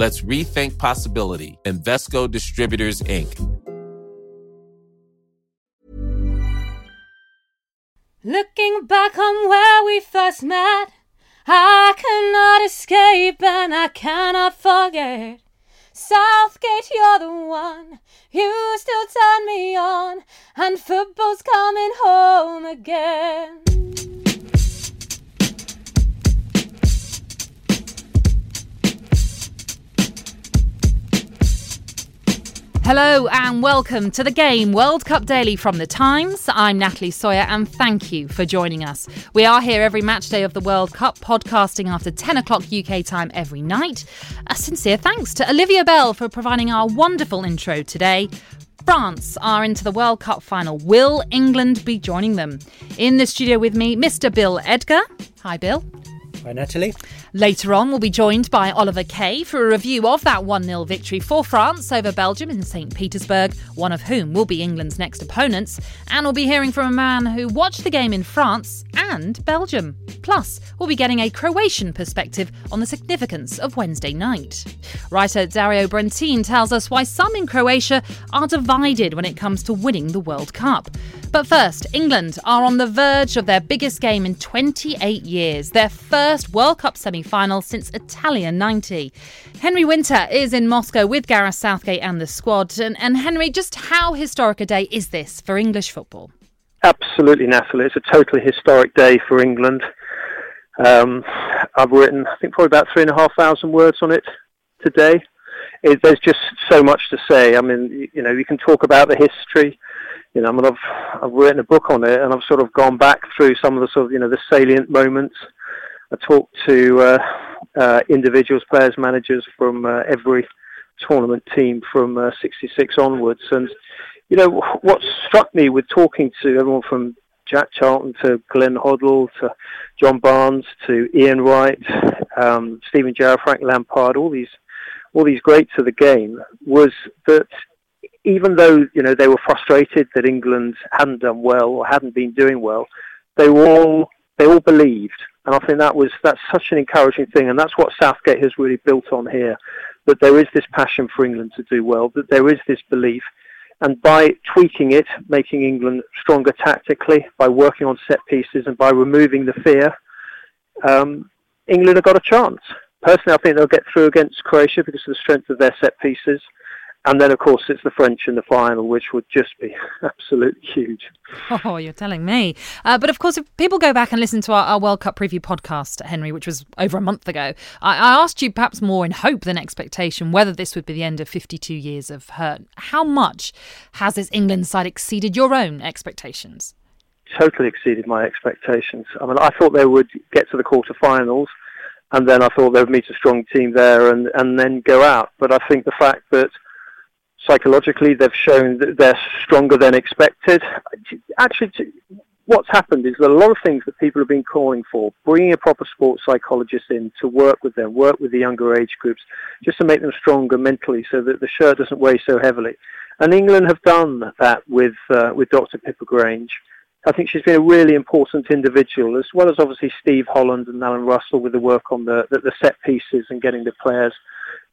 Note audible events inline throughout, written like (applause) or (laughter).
Let's rethink possibility. Invesco Distributors, Inc. Looking back on where we first met, I cannot escape and I cannot forget. Southgate, you're the one. You still turn me on, and football's coming home again. Hello and welcome to the Game World Cup Daily from The Times. I'm Natalie Sawyer and thank you for joining us. We are here every match day of the World Cup, podcasting after 10 o'clock UK time every night. A sincere thanks to Olivia Bell for providing our wonderful intro today. France are into the World Cup final. Will England be joining them? In the studio with me, Mr. Bill Edgar. Hi, Bill. Hi, Natalie. Later on, we'll be joined by Oliver Kay for a review of that 1 0 victory for France over Belgium in St. Petersburg, one of whom will be England's next opponents. And we'll be hearing from a man who watched the game in France and Belgium. Plus, we'll be getting a Croatian perspective on the significance of Wednesday night. Writer Dario Brentin tells us why some in Croatia are divided when it comes to winning the World Cup. But first, England are on the verge of their biggest game in 28 years, their first World Cup semi final since Italia 90. Henry Winter is in Moscow with Gareth Southgate and the squad. And, and Henry, just how historic a day is this for English football? Absolutely, Natalie. It's a totally historic day for England. Um, I've written, I think, probably about three and a half thousand words on it today. It, there's just so much to say. I mean, you know, you can talk about the history. You know, I mean, I've I've written a book on it, and I've sort of gone back through some of the sort of you know the salient moments. I talked to uh, uh, individuals, players, managers from uh, every tournament team from uh, 66 onwards. And, you know, what struck me with talking to everyone from Jack Charlton to Glenn Hoddle to John Barnes to Ian Wright, um, Steven Gerrard, Frank Lampard, all these, all these greats of the game was that even though, you know, they were frustrated that England hadn't done well or hadn't been doing well, they all, they all believed and I think that was that's such an encouraging thing, and that's what Southgate has really built on here. That there is this passion for England to do well, that there is this belief, and by tweaking it, making England stronger tactically, by working on set pieces, and by removing the fear, um, England have got a chance. Personally, I think they'll get through against Croatia because of the strength of their set pieces. And then, of course, it's the French in the final, which would just be (laughs) absolutely huge. Oh, you're telling me. Uh, but of course, if people go back and listen to our, our, World Cup preview podcast, Henry, which was over a month ago, I, I, asked you perhaps more in hope than expectation whether this would be the end of 52 years of hurt. How much has this England side exceeded your own expectations? Totally exceeded my expectations. I mean, I thought they would get to the quarterfinals and then I thought they would meet a strong team there and, and then go out. But I think the fact that psychologically they've shown that they're stronger than expected. Actually, what's happened is that a lot of things that people have been calling for, bringing a proper sports psychologist in to work with them, work with the younger age groups, just to make them stronger mentally so that the shirt doesn't weigh so heavily. And England have done that with, uh, with Dr. Pippa Grange. I think she's been a really important individual, as well as obviously Steve Holland and Alan Russell with the work on the, the, the set pieces and getting the players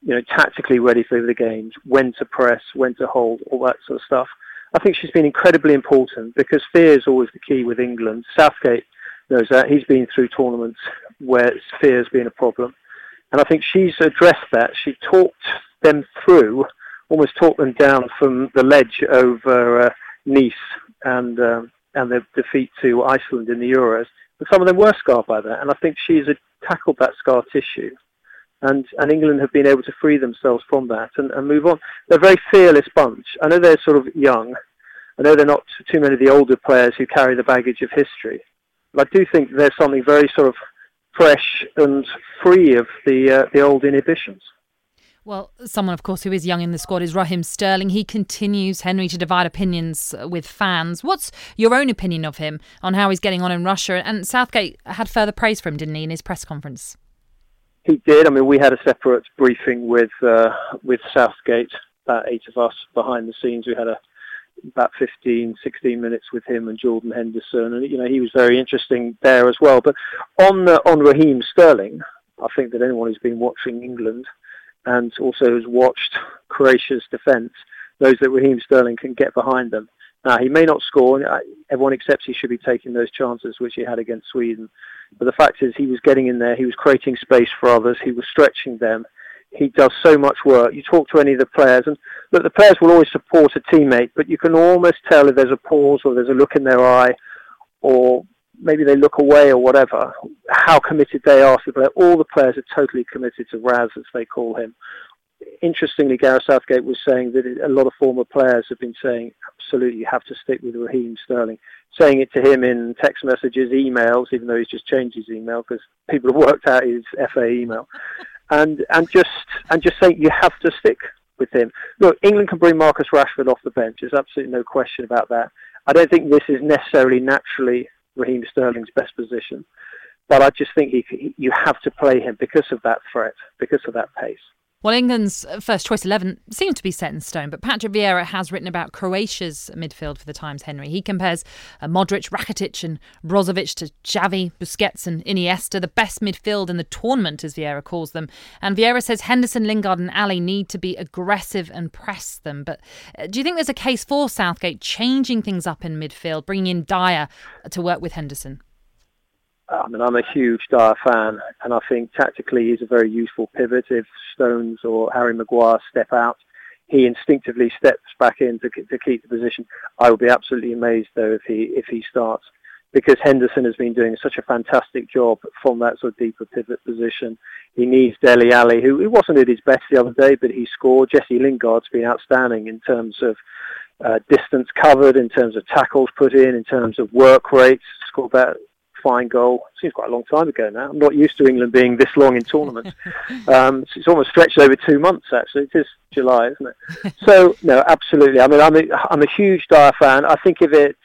you know, tactically ready for the games, when to press, when to hold, all that sort of stuff. I think she's been incredibly important because fear is always the key with England. Southgate knows that. He's been through tournaments where fear has been a problem. And I think she's addressed that. She talked them through almost talked them down from the ledge over uh, Nice and um, and the defeat to Iceland in the Euros. But some of them were scarred by that, and I think she's tackled that scar tissue. And, and England have been able to free themselves from that and, and move on. They're a very fearless bunch. I know they're sort of young. I know they're not too many of the older players who carry the baggage of history. But I do think there's something very sort of fresh and free of the uh, the old inhibitions. Well, someone, of course, who is young in the squad is Raheem Sterling. He continues, Henry, to divide opinions with fans. What's your own opinion of him on how he's getting on in Russia? And Southgate had further praise for him, didn't he, in his press conference? He did. I mean, we had a separate briefing with uh, with Southgate, about eight of us behind the scenes. We had a about 15, 16 minutes with him and Jordan Henderson, and you know he was very interesting there as well. But on uh, on Raheem Sterling, I think that anyone who's been watching England and also has watched Croatia's defence knows that Raheem Sterling can get behind them. Now, he may not score. Everyone accepts he should be taking those chances, which he had against Sweden. But the fact is, he was getting in there. He was creating space for others. He was stretching them. He does so much work. You talk to any of the players, and look, the players will always support a teammate, but you can almost tell if there's a pause or there's a look in their eye, or maybe they look away or whatever, how committed they are to the player. All the players are totally committed to Raz, as they call him. Interestingly, Gareth Southgate was saying that a lot of former players have been saying, absolutely, you have to stick with Raheem Sterling. Saying it to him in text messages, emails, even though he's just changed his email because people have worked out his FA email. And, and just and just saying you have to stick with him. Look, England can bring Marcus Rashford off the bench. There's absolutely no question about that. I don't think this is necessarily naturally Raheem Sterling's best position. But I just think he, you have to play him because of that threat, because of that pace. Well, England's first choice 11 seems to be set in stone, but Patrick Vieira has written about Croatia's midfield for the Times Henry. He compares uh, Modric, Rakitic, and Brozovic to Xavi, Busquets, and Iniesta, the best midfield in the tournament, as Vieira calls them. And Vieira says Henderson, Lingard, and Alli need to be aggressive and press them. But uh, do you think there's a case for Southgate changing things up in midfield, bringing in Dier to work with Henderson? I mean, I'm a huge Dier fan, and I think tactically he's a very useful pivot. If Stones or Harry Maguire step out, he instinctively steps back in to, to keep the position. I would be absolutely amazed though if he if he starts, because Henderson has been doing such a fantastic job from that sort of deeper pivot position. He needs Dele Alli, who, who wasn't at his best the other day, but he scored. Jesse Lingard's been outstanding in terms of uh, distance covered, in terms of tackles put in, in terms of work rates. Scored about fine goal. Seems quite a long time ago now. I'm not used to England being this long in tournaments. (laughs) um, it's almost stretched over two months, actually. It is July, isn't it? (laughs) so, no, absolutely. I mean, I'm a, I'm a huge Dier fan. I think if it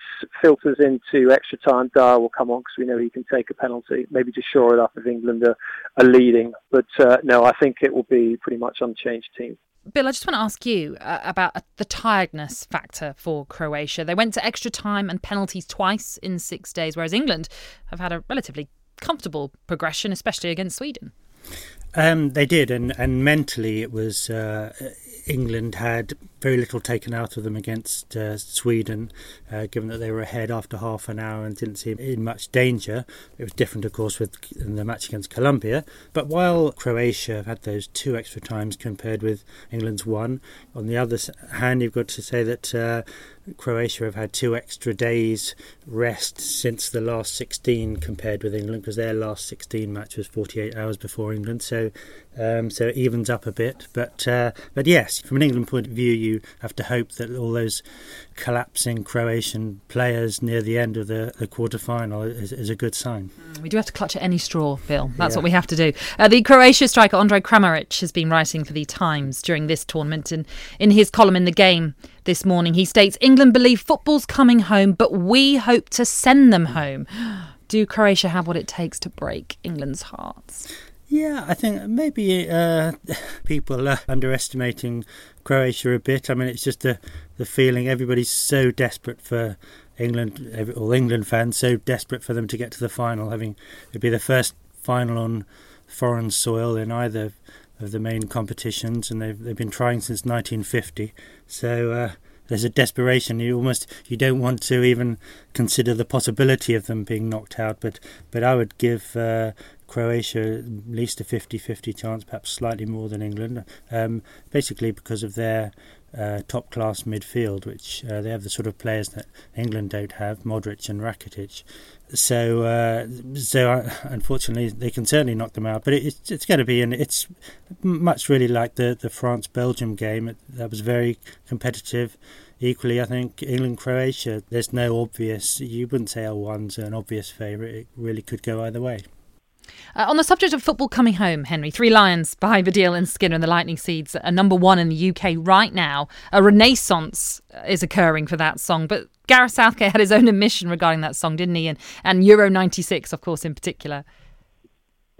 filters into extra time, Dier will come on because we know he can take a penalty, maybe to shore it up if England are, are leading. But uh, no, I think it will be pretty much unchanged team. Bill, I just want to ask you uh, about uh, the tiredness factor for Croatia. They went to extra time and penalties twice in six days, whereas England have had a relatively comfortable progression, especially against Sweden. Um, they did, and, and mentally it was uh, England had very little taken out of them against uh, Sweden, uh, given that they were ahead after half an hour and didn't seem in much danger. It was different, of course, with the match against Colombia. But while Croatia have had those two extra times compared with England's one, on the other hand, you've got to say that uh, Croatia have had two extra days rest since the last 16 compared with England because their last 16 match was 48 hours before England. So um, so it evens up a bit. But uh, but yes, from an England point of view, you have to hope that all those collapsing Croatian players near the end of the, the quarter final is, is, a good sign. We do have to clutch at any straw, Bill. That's yeah. what we have to do. Uh, the Croatia striker Andre Kramaric has been writing for the Times during this tournament, and in his column in the game this morning, he states England believe football's coming home, but we hope to send them home. (gasps) Do Croatia have what it takes to break England's hearts? Yeah, I think maybe uh, (laughs) people are underestimating Croatia a bit. I mean, it's just the the feeling everybody's so desperate for England, all England fans so desperate for them to get to the final. Having it'd be the first final on foreign soil in either of the main competitions, and they've they've been trying since 1950. So. Uh, there's a desperation. You almost you don't want to even consider the possibility of them being knocked out. But but I would give uh, Croatia at least a 50-50 chance, perhaps slightly more than England, um, basically because of their uh, top class midfield, which uh, they have the sort of players that England don't have, Modric and Rakitic. So, uh, so uh, unfortunately, they can certainly knock them out. But it, it's it's going to be, and it's much really like the the France Belgium game. It, that was very competitive. Equally, I think England Croatia. There's no obvious. You wouldn't say L1's an obvious favourite. It really could go either way. Uh, on the subject of football coming home, Henry, Three Lions by Baddiel and Skinner and the Lightning Seeds are number one in the UK right now. A renaissance is occurring for that song, but Gareth Southgate had his own admission regarding that song, didn't he? And, and Euro 96, of course, in particular.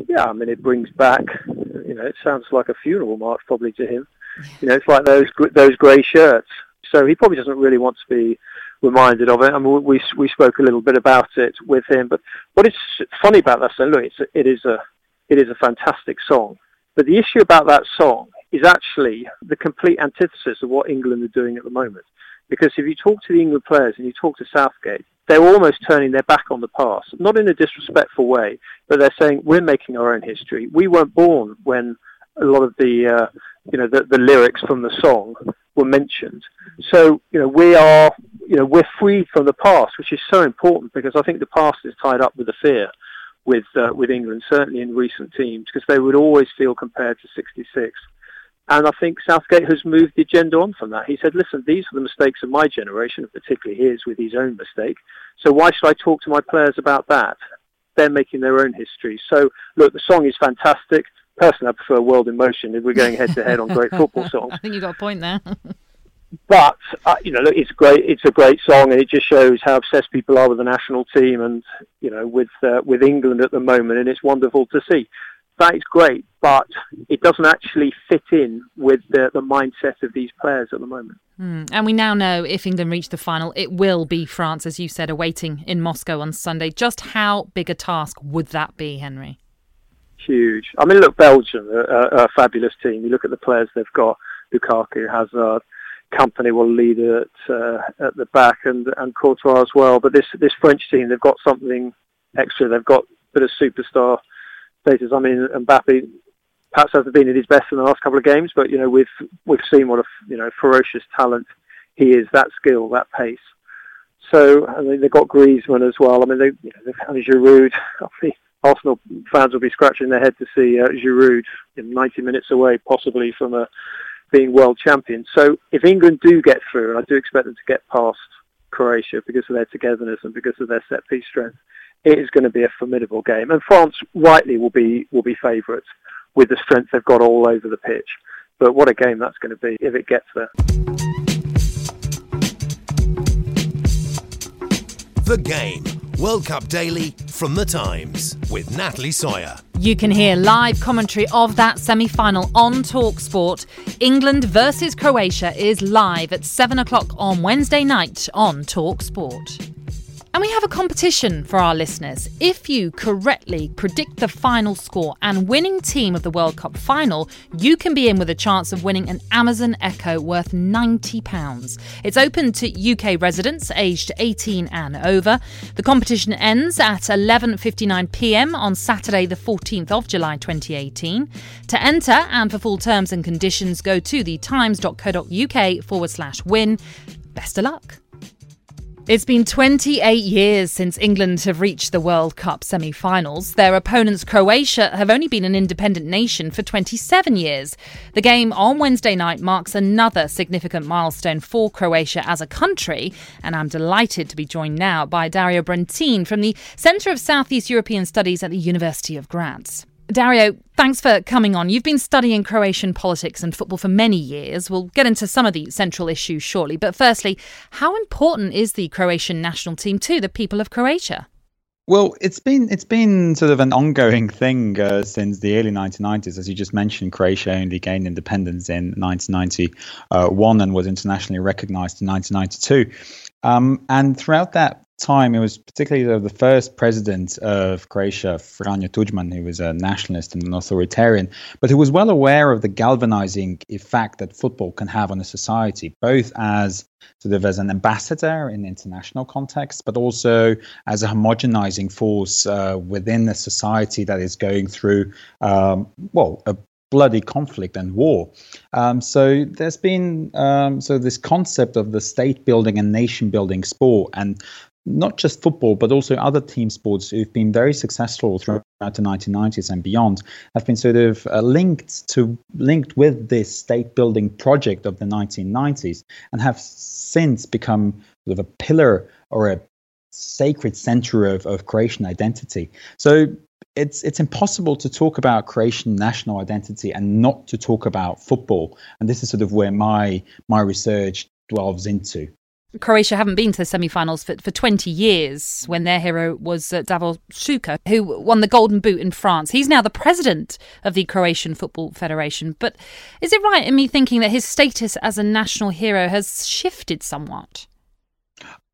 Yeah, I mean, it brings back, you know, it sounds like a funeral march probably to him. You know, it's like those those grey shirts. So he probably doesn't really want to be reminded of it. Mean, we we spoke a little bit about it with him. But what is funny about that song? Look, it's a, it is a it is a fantastic song. But the issue about that song is actually the complete antithesis of what England are doing at the moment. Because if you talk to the England players and you talk to Southgate, they're almost turning their back on the past, not in a disrespectful way, but they're saying we're making our own history. We weren't born when a lot of the uh, you know the, the lyrics from the song were mentioned. So, you know, we are, you know, we're free from the past, which is so important because I think the past is tied up with the fear with uh, with England, certainly in recent teams, because they would always feel compared to '66. And I think Southgate has moved the agenda on from that. He said, listen, these are the mistakes of my generation, particularly his with his own mistake. So why should I talk to my players about that? They're making their own history. So, look, the song is fantastic personally, I prefer World in Motion if we're going head to head on great (laughs) football songs. I think you've got a point there. but uh, you know, look, it's great. It's a great song, and it just shows how obsessed people are with the national team and you know with uh, with England at the moment, and it's wonderful to see. That is great, but it doesn't actually fit in with the, the mindset of these players at the moment. Mm. And we now know if England reach the final, it will be France, as you said, awaiting in Moscow on Sunday. Just how big a task would that be, Henry? Huge. I mean, look, Belgium, a, a fabulous team. You look at the players they've got. Lukaku, Hazard, Kompany will lead at uh, at the back, and and Courtois as well. But this this French team, they've got something extra. They've got a bit of superstar status. I mean, Mbappe perhaps hasn't been at his best in the last couple of games, but you know we've we've seen what a you know ferocious talent he is. That skill, that pace. So I mean, they've got Griezmann as well. I mean, they you know, they've had Giroud. (laughs) Arsenal fans will be scratching their head to see uh, Giroud 90 minutes away, possibly from uh, being world champion. So if England do get through, and I do expect them to get past Croatia because of their togetherness and because of their set piece strength, it is going to be a formidable game. And France, rightly, will be will be favourites with the strength they've got all over the pitch. But what a game that's going to be if it gets there. The game World Cup Daily from The Times with Natalie Sawyer. You can hear live commentary of that semi final on Talksport. England versus Croatia is live at 7 o'clock on Wednesday night on Talksport. And we have a competition for our listeners. If you correctly predict the final score and winning team of the World Cup final, you can be in with a chance of winning an Amazon Echo worth £90. It's open to UK residents aged 18 and over. The competition ends at 11:59 p.m. on Saturday the 14th of July 2018. To enter and for full terms and conditions go to thetimes.co.uk forward slash win. Best of luck. It's been 28 years since England have reached the World Cup semi finals. Their opponents, Croatia, have only been an independent nation for 27 years. The game on Wednesday night marks another significant milestone for Croatia as a country, and I'm delighted to be joined now by Dario Brentin from the Centre of Southeast European Studies at the University of Graz. Dario, thanks for coming on. You've been studying Croatian politics and football for many years. We'll get into some of the central issues shortly. But firstly, how important is the Croatian national team to the people of Croatia? Well, it's been it's been sort of an ongoing thing uh, since the early 1990s, as you just mentioned. Croatia only gained independence in 1991 and was internationally recognised in 1992. Um, and throughout that time, it was particularly the first president of Croatia, Franjo Tudjman, who was a nationalist and an authoritarian, but who was well aware of the galvanizing effect that football can have on a society, both as sort of as an ambassador in international context, but also as a homogenizing force uh, within a society that is going through, um, well, a bloody conflict and war. Um, so there's been um, so this concept of the state building and nation building sport, and not just football, but also other team sports who've been very successful throughout the 1990s and beyond, have been sort of uh, linked to linked with this state building project of the 1990s, and have since become sort of a pillar or a sacred center of, of Croatian identity. So it's it's impossible to talk about Croatian national identity and not to talk about football. And this is sort of where my my research delves into. Croatia haven't been to the semi-finals for, for 20 years when their hero was uh, Davor who won the Golden Boot in France. He's now the president of the Croatian Football Federation. But is it right in me thinking that his status as a national hero has shifted somewhat?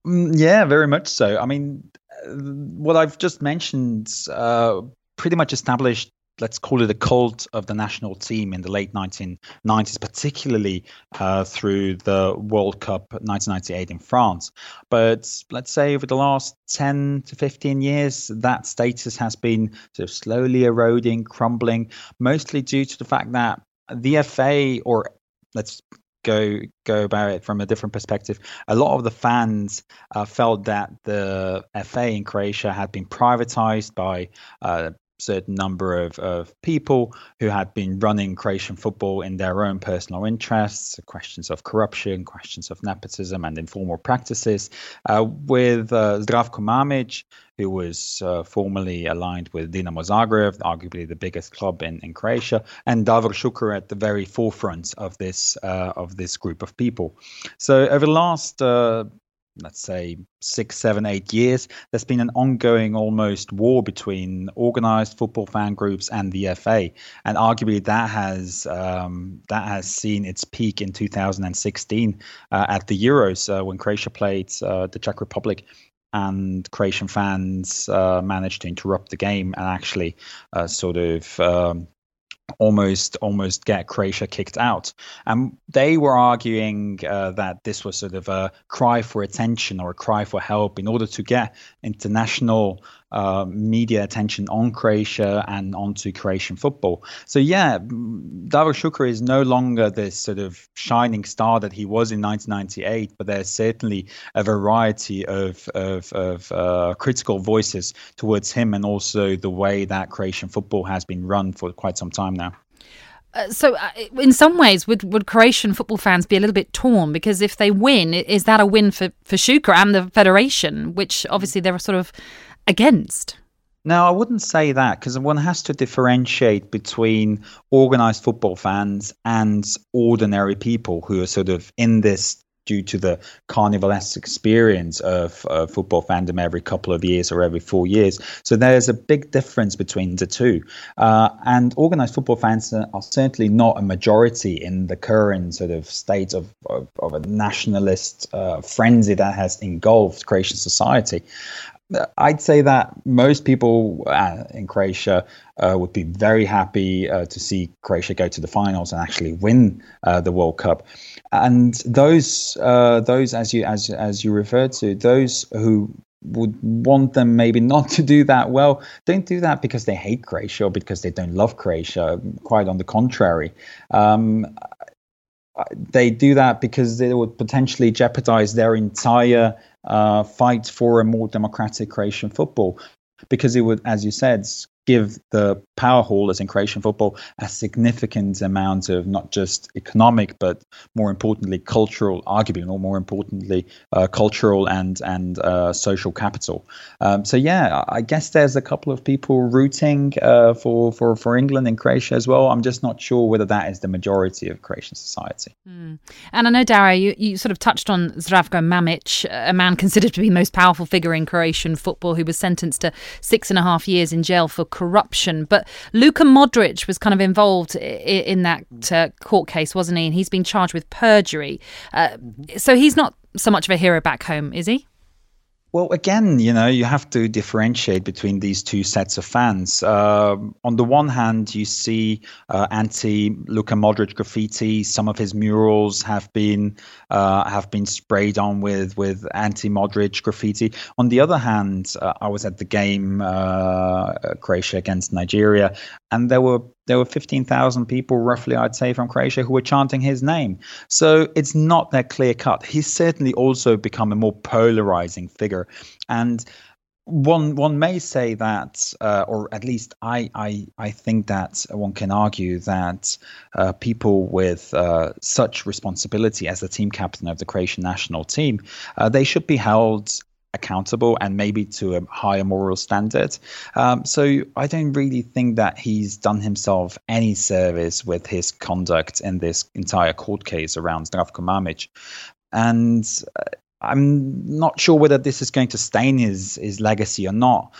Mm, yeah, very much so. I mean, what I've just mentioned uh, pretty much established let's call it a cult of the national team in the late 1990s, particularly uh, through the World Cup 1998 in France. But let's say over the last 10 to 15 years, that status has been sort of slowly eroding, crumbling, mostly due to the fact that the FA, or let's go go about it from a different perspective. A lot of the fans uh, felt that the FA in Croatia had been privatized by a certain number of, of people who had been running Croatian football in their own personal interests, questions of corruption, questions of nepotism and informal practices. Uh, with uh, Zdravko Mamic, who was uh, formerly aligned with Dinamo Zagreb, arguably the biggest club in, in Croatia, and Davor Šuker at the very forefront of this uh, of this group of people. So over the last uh, let's say six, seven, eight years, there's been an ongoing almost war between organized football fan groups and the FA, and arguably that has um, that has seen its peak in 2016 uh, at the Euros uh, when Croatia played uh, the Czech Republic and Croatian fans uh, managed to interrupt the game and actually uh, sort of um, almost almost get Croatia kicked out. And they were arguing uh, that this was sort of a cry for attention or a cry for help in order to get international uh, media attention on Croatia and onto Croatian football. So yeah, Davor Šuker is no longer this sort of shining star that he was in 1998, but there's certainly a variety of of, of uh, critical voices towards him and also the way that Croatian football has been run for quite some time now. Uh, so, uh, in some ways, would, would Croatian football fans be a little bit torn? Because if they win, is that a win for, for Šuker and the federation, which obviously they're sort of against? No, I wouldn't say that because one has to differentiate between organized football fans and ordinary people who are sort of in this due to the carnivalesque experience of uh, football fandom every couple of years or every four years. So there's a big difference between the two. Uh, and organized football fans are certainly not a majority in the current sort of state of, of, of a nationalist uh, frenzy that has engulfed Croatian society. I'd say that most people uh, in Croatia uh, would be very happy uh, to see Croatia go to the finals and actually win uh, the World Cup. And those, uh, those as you as as you referred to, those who would want them maybe not to do that well don't do that because they hate Croatia or because they don't love Croatia. Quite on the contrary. Um, they do that because it would potentially jeopardize their entire uh, fight for a more democratic Croatian football. Because it would, as you said, give the power holders in Croatian football a significant amount of not just economic, but more importantly, cultural, arguably, or more importantly, uh, cultural and and uh, social capital. Um, so yeah, I guess there's a couple of people rooting uh, for for for England and Croatia as well. I'm just not sure whether that is the majority of Croatian society. Mm. And I know, Dara, you, you sort of touched on Zdravko Mamic, a man (laughs) considered to be the most powerful figure in Croatian football, who was sentenced to six and a half years in jail for corruption. But Luka Modric was kind of involved in that uh, court case, wasn't he? And he's been charged with perjury. Uh, so he's not so much of a hero back home, is he? Well, again, you know, you have to differentiate between these two sets of fans. Uh, on the one hand, you see uh, anti Luka Modric graffiti. Some of his murals have been uh, have been sprayed on with with anti Modric graffiti. On the other hand, uh, I was at the game uh, Croatia against Nigeria, and there were there were 15,000 people, roughly, I'd say, from Croatia who were chanting his name. So it's not that clear cut. He's certainly also become a more polarizing figure. And one one may say that, uh, or at least I, I I think that one can argue that uh, people with uh, such responsibility as the team captain of the Croatian national team, uh, they should be held accountable and maybe to a higher moral standard. Um, so I don't really think that he's done himself any service with his conduct in this entire court case around Zdravko Mamic. And uh, I'm not sure whether this is going to stain his, his legacy or not.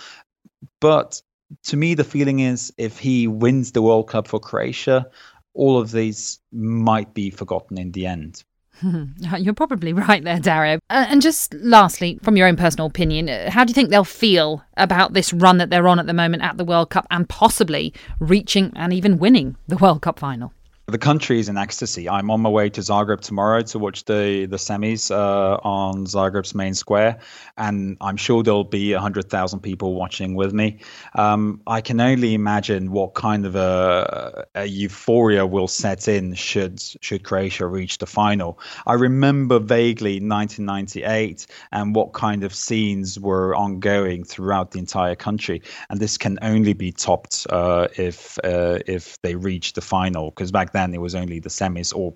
But to me, the feeling is if he wins the World Cup for Croatia, all of these might be forgotten in the end. (laughs) You're probably right there, Dario. Uh, and just lastly, from your own personal opinion, uh, how do you think they'll feel about this run that they're on at the moment at the World Cup and possibly reaching and even winning the World Cup final? The country is in ecstasy. I'm on my way to Zagreb tomorrow to watch the the semis uh, on Zagreb's main square, and I'm sure there'll be hundred thousand people watching with me. Um, I can only imagine what kind of a, a, euphoria will set in should should Croatia reach the final. I remember vaguely 1998 and what kind of scenes were ongoing throughout the entire country, and this can only be topped uh, if uh, if they reach the final because back then then it was only the semis, or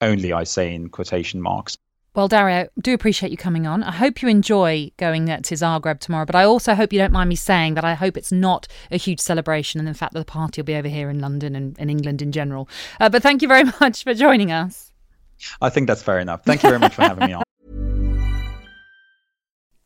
only, I say, in quotation marks. Well, Dario, do appreciate you coming on. I hope you enjoy going to Zagreb tomorrow, but I also hope you don't mind me saying that I hope it's not a huge celebration and in fact that the party will be over here in London and in England in general. Uh, but thank you very (laughs) much for joining us. I think that's fair enough. Thank you very much for having me on.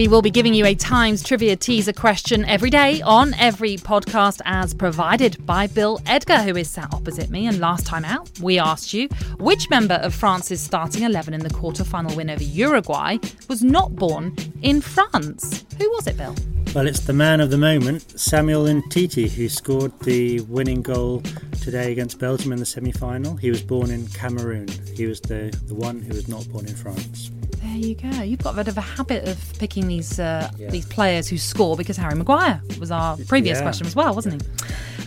We will be giving you a Times trivia teaser question every day on every podcast as provided by Bill Edgar, who is sat opposite me. And last time out, we asked you which member of France's starting 11 in the quarter-final win over Uruguay was not born in France. Who was it, Bill? Well, it's the man of the moment, Samuel Umtiti, who scored the winning goal today against Belgium in the semi final. He was born in Cameroon. He was the, the one who was not born in France. There you go. You've got a bit of a habit of picking these uh, yeah. these players who score because Harry Maguire was our previous yeah. question as well, wasn't he?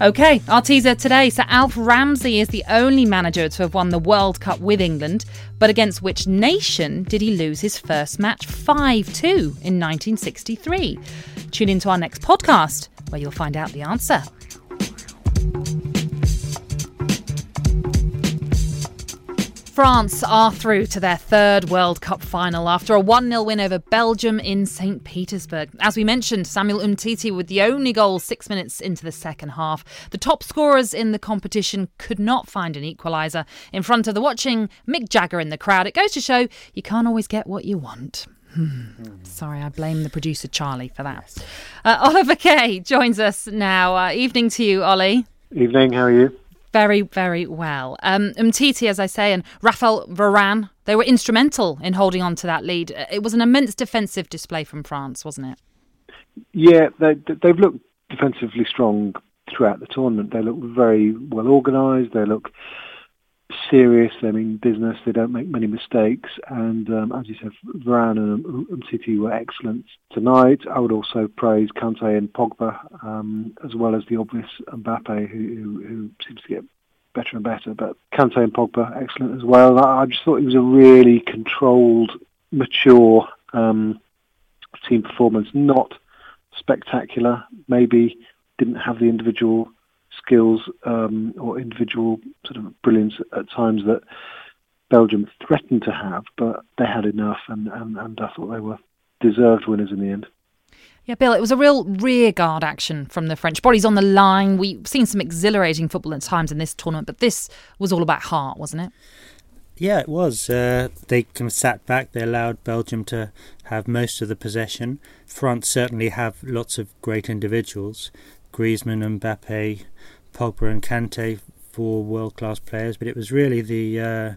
Okay, our teaser today. So Alf Ramsey is the only manager to have won the World Cup with England, but against which nation did he lose his first match 5-2 in 1963? Tune into our next podcast where you'll find out the answer. France are through to their third World Cup final after a 1 0 win over Belgium in St. Petersburg. As we mentioned, Samuel Umtiti with the only goal six minutes into the second half. The top scorers in the competition could not find an equaliser in front of the watching Mick Jagger in the crowd. It goes to show you can't always get what you want. Hmm. Sorry, I blame the producer Charlie for that. Uh, Oliver Kay joins us now. Uh, evening to you, Ollie. Evening, how are you? Very, very well. Um, Umtiti, as I say, and Raphael Varane, they were instrumental in holding on to that lead. It was an immense defensive display from France, wasn't it? Yeah, they, they've looked defensively strong throughout the tournament. They look very well organised. They look serious. They mean business. They don't make many mistakes. And um, as you said, Varane and Umtiti were excellent tonight. I would also praise Kante and Pogba, um, as well as the obvious Mbappe, who, who, who, seems to get better and better. But Kante and Pogba, excellent as well. I, just thought it was a really controlled, mature um, team performance. Not spectacular. Maybe didn't have the individual skills um, or individual sort of brilliance at times that Belgium threatened to have, but they had enough, and, and, and I thought they were deserved winners in the end. Yeah, Bill, it was a real rearguard action from the French. Bodies on the line. We've seen some exhilarating football at times in this tournament, but this was all about heart, wasn't it? Yeah, it was. Uh, they kind of sat back. They allowed Belgium to have most of the possession. France certainly have lots of great individuals. Griezmann, and Mbappe, Pogba and Kante for world class players, but it was really the uh,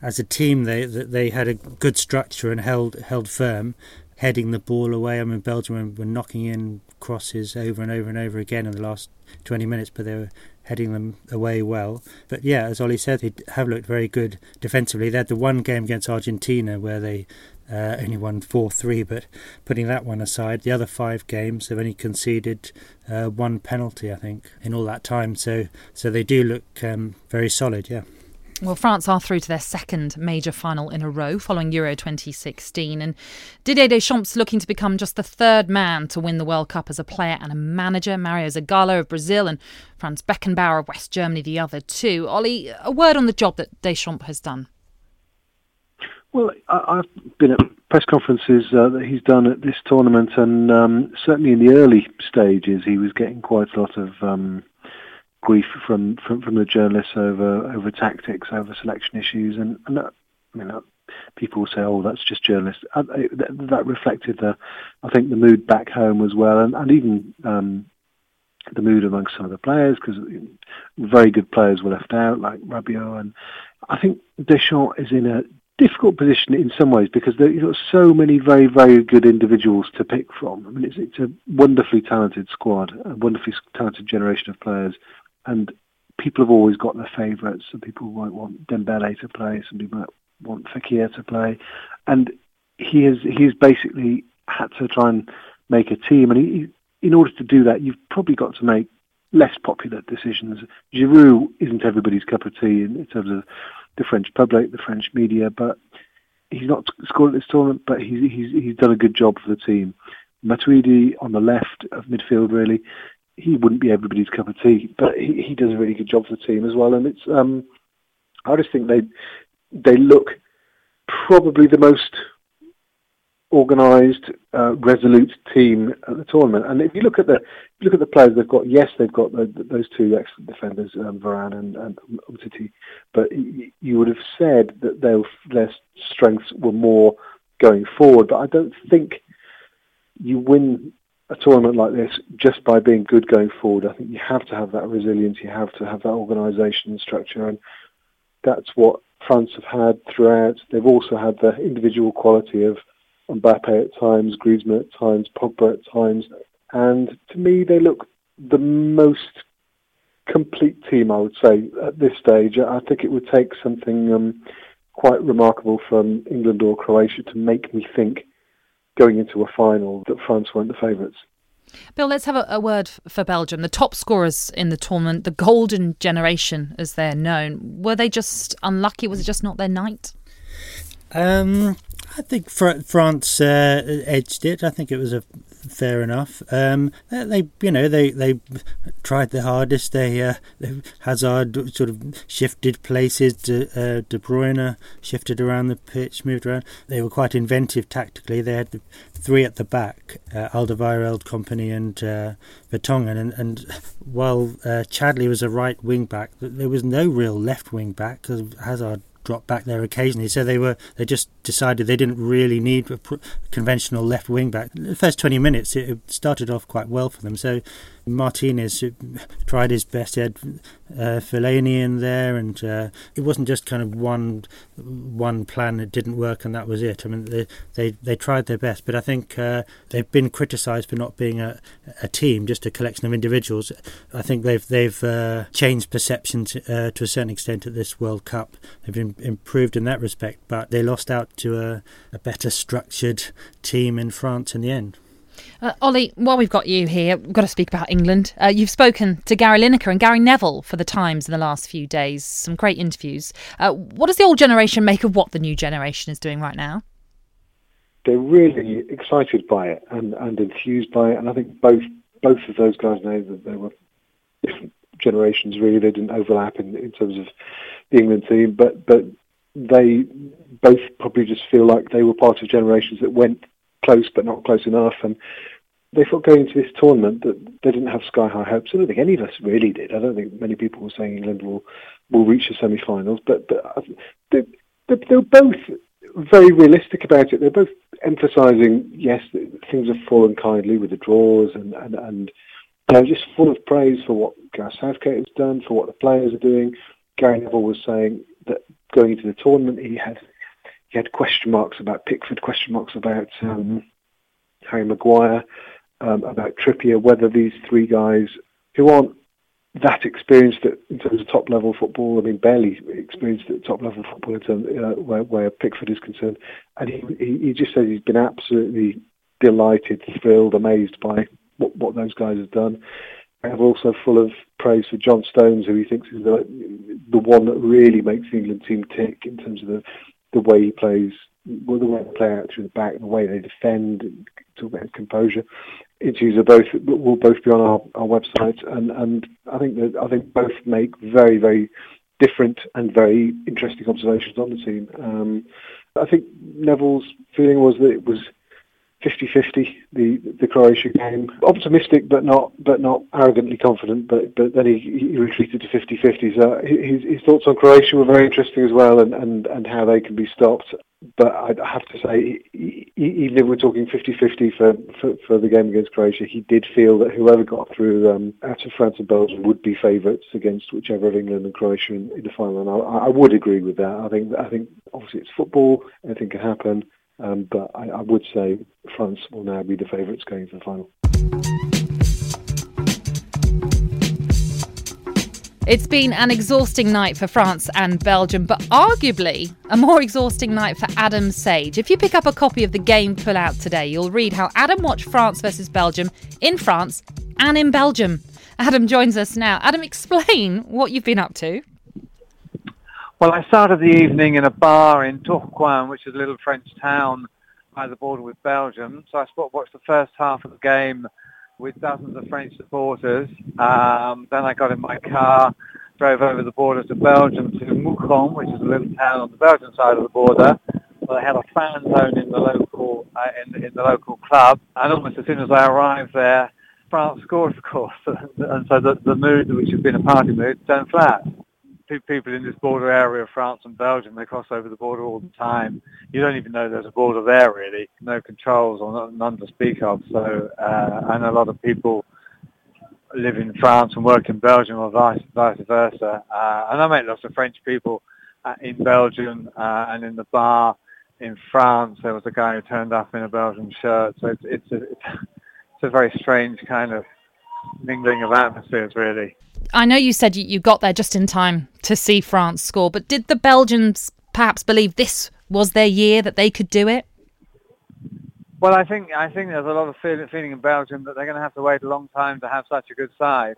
as a team they they had a good structure and held held firm, heading the ball away. I mean Belgium were knocking in crosses over and over and over again in the last 20 minutes, but they were heading them away well. But yeah, as Ollie said, they have looked very good defensively. They had the one game against Argentina where they uh, only won 4 3, but putting that one aside, the other five games they've only conceded uh, one penalty, I think, in all that time. So, so they do look um, very solid, yeah. Well, France are through to their second major final in a row following Euro 2016. And Didier Deschamps looking to become just the third man to win the World Cup as a player and a manager. Mario Zagallo of Brazil and Franz Beckenbauer of West Germany, the other two. Ollie, a word on the job that Deschamps has done. Well, I, have been at press conferences uh, that he's done at this tournament, and um, certainly in the early stages, he was getting quite a lot of um, grief from, from, from the journalists over over tactics, over selection issues, and, and that, I mean, that, people say, "Oh, that's just journalists." Uh, that, that, reflected the, I think, the mood back home as well, and, and even um, the mood amongst some of the players because very good players were left out, like Rabiot, and I think Deschamps is in a difficult position in some ways because you've got so many very, very good individuals to pick from. I mean, it's, it's a wonderfully talented squad, a wonderfully talented generation of players, and people have always got their favourites. Some people might want Dembele to play, some people might want Fekir to play, and he has he's basically had to try and make a team, and he, in order to do that, you've probably got to make less popular decisions. Giroud isn't everybody's cup of tea in, in terms of the French public, the French media, but he's not scored at this tournament, but he's he's he's done a good job for the team. Matuidi on the left of midfield, really, he wouldn't be everybody's cup of tea, but he, he does a really good job for the team as well. And it's um, I just think they they look probably the most organised, uh, resolute team at the tournament. And if you look at the look at the players they've got, yes, they've got the, the, those two excellent defenders, um, Varane and, and Umtiti, but you would have said that their their strengths were more going forward. But I don't think you win a tournament like this just by being good going forward. I think you have to have that resilience, you have to have that organisation and structure, and that's what France have had throughout. They've also had the individual quality of Mbappe at times, Griezmann at times, Pogba at times, and to me they look the most complete team. I would say at this stage. I think it would take something um, quite remarkable from England or Croatia to make me think going into a final that France weren't the favourites. Bill, let's have a, a, word for Belgium. The top scorers in the tournament, the golden generation as they're known, were they just unlucky? Was it just not their night? Um, I think France uh, edged it. I think it was a fair enough. Um, they, you know, they they tried their hardest. They, uh, Hazard sort of shifted places. De, uh, De Bruyne shifted around the pitch, moved around. They were quite inventive tactically. They had the three at the back: uh, Alderweireld, Kompany, and uh, Vertonghen. And, and while uh, Chadli was a right wing back, there was no real left wing back because Hazard dropped back there occasionally. So they were they just decided they didn't really need a conventional left wing back. The first 20 minutes it started off quite well for them. So Martinez tried his best. He had uh, Fellaini in there, and uh, it wasn't just kind of one one plan that didn't work and that was it. I mean, they they, they tried their best, but I think uh, they've been criticised for not being a, a team, just a collection of individuals. I think they've they've uh, changed perceptions uh, to a certain extent at this World Cup. They've been improved in that respect, but they lost out to a, a better structured team in France in the end. Uh, Ollie, while we've got you here, we've got to speak about England. Uh, you've spoken to Gary Lineker and Gary Neville for the Times in the last few days. Some great interviews. Uh, what does the old generation make of what the new generation is doing right now? They're really excited by it and, and enthused by it, and I think both both of those guys know that they were different generations. Really, they didn't overlap in, in terms of the England team, but but they both probably just feel like they were part of generations that went close but not close enough. And they thought going into this tournament that they didn't have sky high hopes. I don't think any of us really did. I don't think many people were saying England will will reach the semi-finals, but but uh, they, they, they were both very realistic about it. They're both emphasising yes, things have fallen kindly with the draws and and and know, just full of praise for what Gareth Southgate has done, for what the players are doing. Gary Neville was saying that going into the tournament, he had he had question marks about Pickford, question marks about um, Harry Maguire, um, about Trippier, whether these three guys who aren't that experienced at, in terms of top level football, I mean, barely experienced at top level football in terms uh, where, where Pickford is concerned, and he, he, he just says he's been absolutely delighted, thrilled, amazed by what, what those guys have done. And also full of praise for John Stones, who he thinks is the the one that really makes the England team tick in terms of the the way he plays, well, the way they play out through the back, the way they defend, talk about composure. Interviews are both will both be on our, our website, and, and I think that I think both make very very different and very interesting observations on the team. Um, I think Neville's feeling was that it was 50-50 the the Croatia game. Optimistic, but not but not arrogantly confident. But but then he, he retreated to 50-50. So his, his thoughts on Croatia were very interesting as well, and, and, and how they can be stopped. But I have to say, even if we're talking 50-50 for, for, for the game against Croatia, he did feel that whoever got through um, out of France and Belgium would be favourites against whichever of England and Croatia in, in the final. And I, I would agree with that. I think I think obviously it's football, anything can happen. Um, but I, I, would say France will now be the favourites going to the final. It's been an exhausting night for France and Belgium, but arguably a more exhausting night for Adam Sage. If you pick up a copy of the game pull out today, you'll read how Adam watched France versus Belgium in France and in Belgium. Adam joins us now. Adam, explain what you've been up to. Well, I started the evening in a bar in Tourcoing, which is a little French town by the border with Belgium. So I watched the first half of the game with dozens of French supporters. Um, then I got in my car, drove over the border to Belgium to Mouscron, which is a little town on the Belgian side of the border. Where they had a fan zone in the local uh, in, in the local club, and almost as soon as I arrived there, France scored, of course, (laughs) and so the, the mood, which had been a party mood, turned flat people in this border area of France and Belgium, they cross over the border all the time. You don't even know there's a border there really. No controls or none to speak of. So, uh, and a lot of people live in France and work in Belgium or vice, vice versa. Uh, and I met lots of French people uh, in Belgium uh, and in the bar in France. There was a guy who turned up in a Belgian shirt. So it's, it's, a, it's a very strange kind of mingling of atmospheres really. I know you said you got there just in time to see France score, but did the Belgians perhaps believe this was their year that they could do it? Well, I think I think there's a lot of feeling in Belgium that they're going to have to wait a long time to have such a good side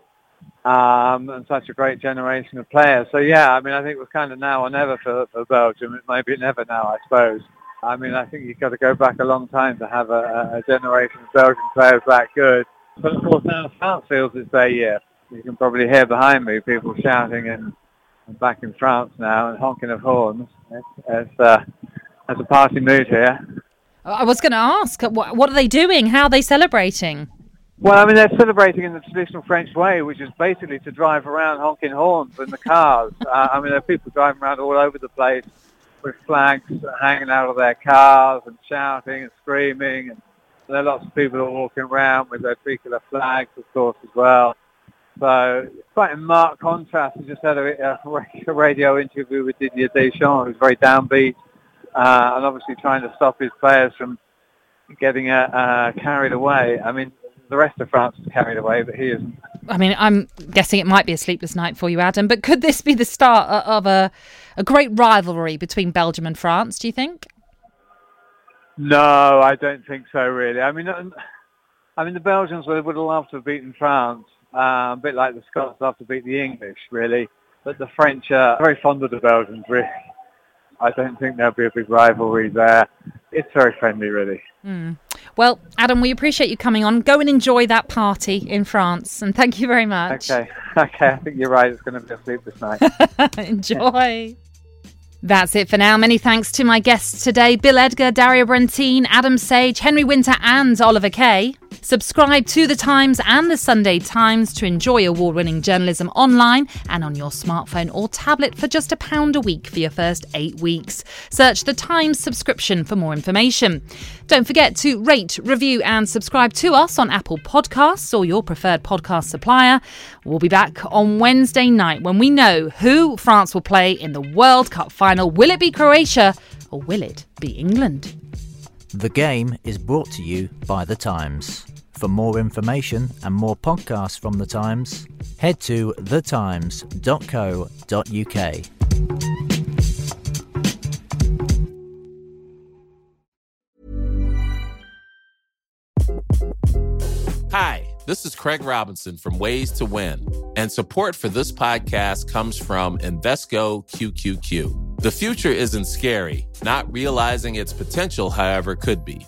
um, and such a great generation of players. So yeah, I mean, I think it was kind of now or never for, for Belgium. It might be never now, I suppose. I mean, I think you've got to go back a long time to have a, a generation of Belgian players that good. But of course now France feels it's their year. You can probably hear behind me people shouting and, and back in France now and honking of horns. It's, it's, uh, a party mood here. I was going to ask, what, what are they doing? How are they celebrating? Well, I mean, they're celebrating in the traditional French way, which is basically to drive around honking horns in the cars. (laughs) uh, I mean, there are people driving around all over the place with flags hanging out of their cars and shouting and screaming. And there are lots of people walking around with their tricolor flags, of course, as well. So quite in marked contrast. We just had a, (laughs) a radio interview with Didier Deschamps, who's very downbeat uh, and obviously trying to stop his players from getting uh, uh, carried away. I mean, the rest of France is carried away, but he isn't. I mean, I'm guessing it might be a sleepless night for you, Adam. But could this be the start of a a great rivalry between Belgium and France? Do you think? No, I don't think so. Really, I mean, I mean the Belgians would have loved to have beaten France, uh, a bit like the Scots love to beat the English, really. But the French are very fond of the Belgians, really. I don't think there'll be a big rivalry there. It's very friendly, really. Mm. Well, Adam, we appreciate you coming on. Go and enjoy that party in France, and thank you very much. Okay, (laughs) okay. I think you're right. It's going to be a sleepless night. (laughs) enjoy. That's it for now. Many thanks to my guests today Bill Edgar, Dario Brentin, Adam Sage, Henry Winter, and Oliver Kay. Subscribe to The Times and The Sunday Times to enjoy award winning journalism online and on your smartphone or tablet for just a pound a week for your first eight weeks. Search The Times subscription for more information. Don't forget to rate, review, and subscribe to us on Apple Podcasts or your preferred podcast supplier. We'll be back on Wednesday night when we know who France will play in the World Cup final. Will it be Croatia or will it be England? The game is brought to you by The Times. For more information and more podcasts from The Times, head to thetimes.co.uk. Hi, this is Craig Robinson from Ways to Win, and support for this podcast comes from Invesco QQQ. The future isn't scary, not realizing its potential, however, could be.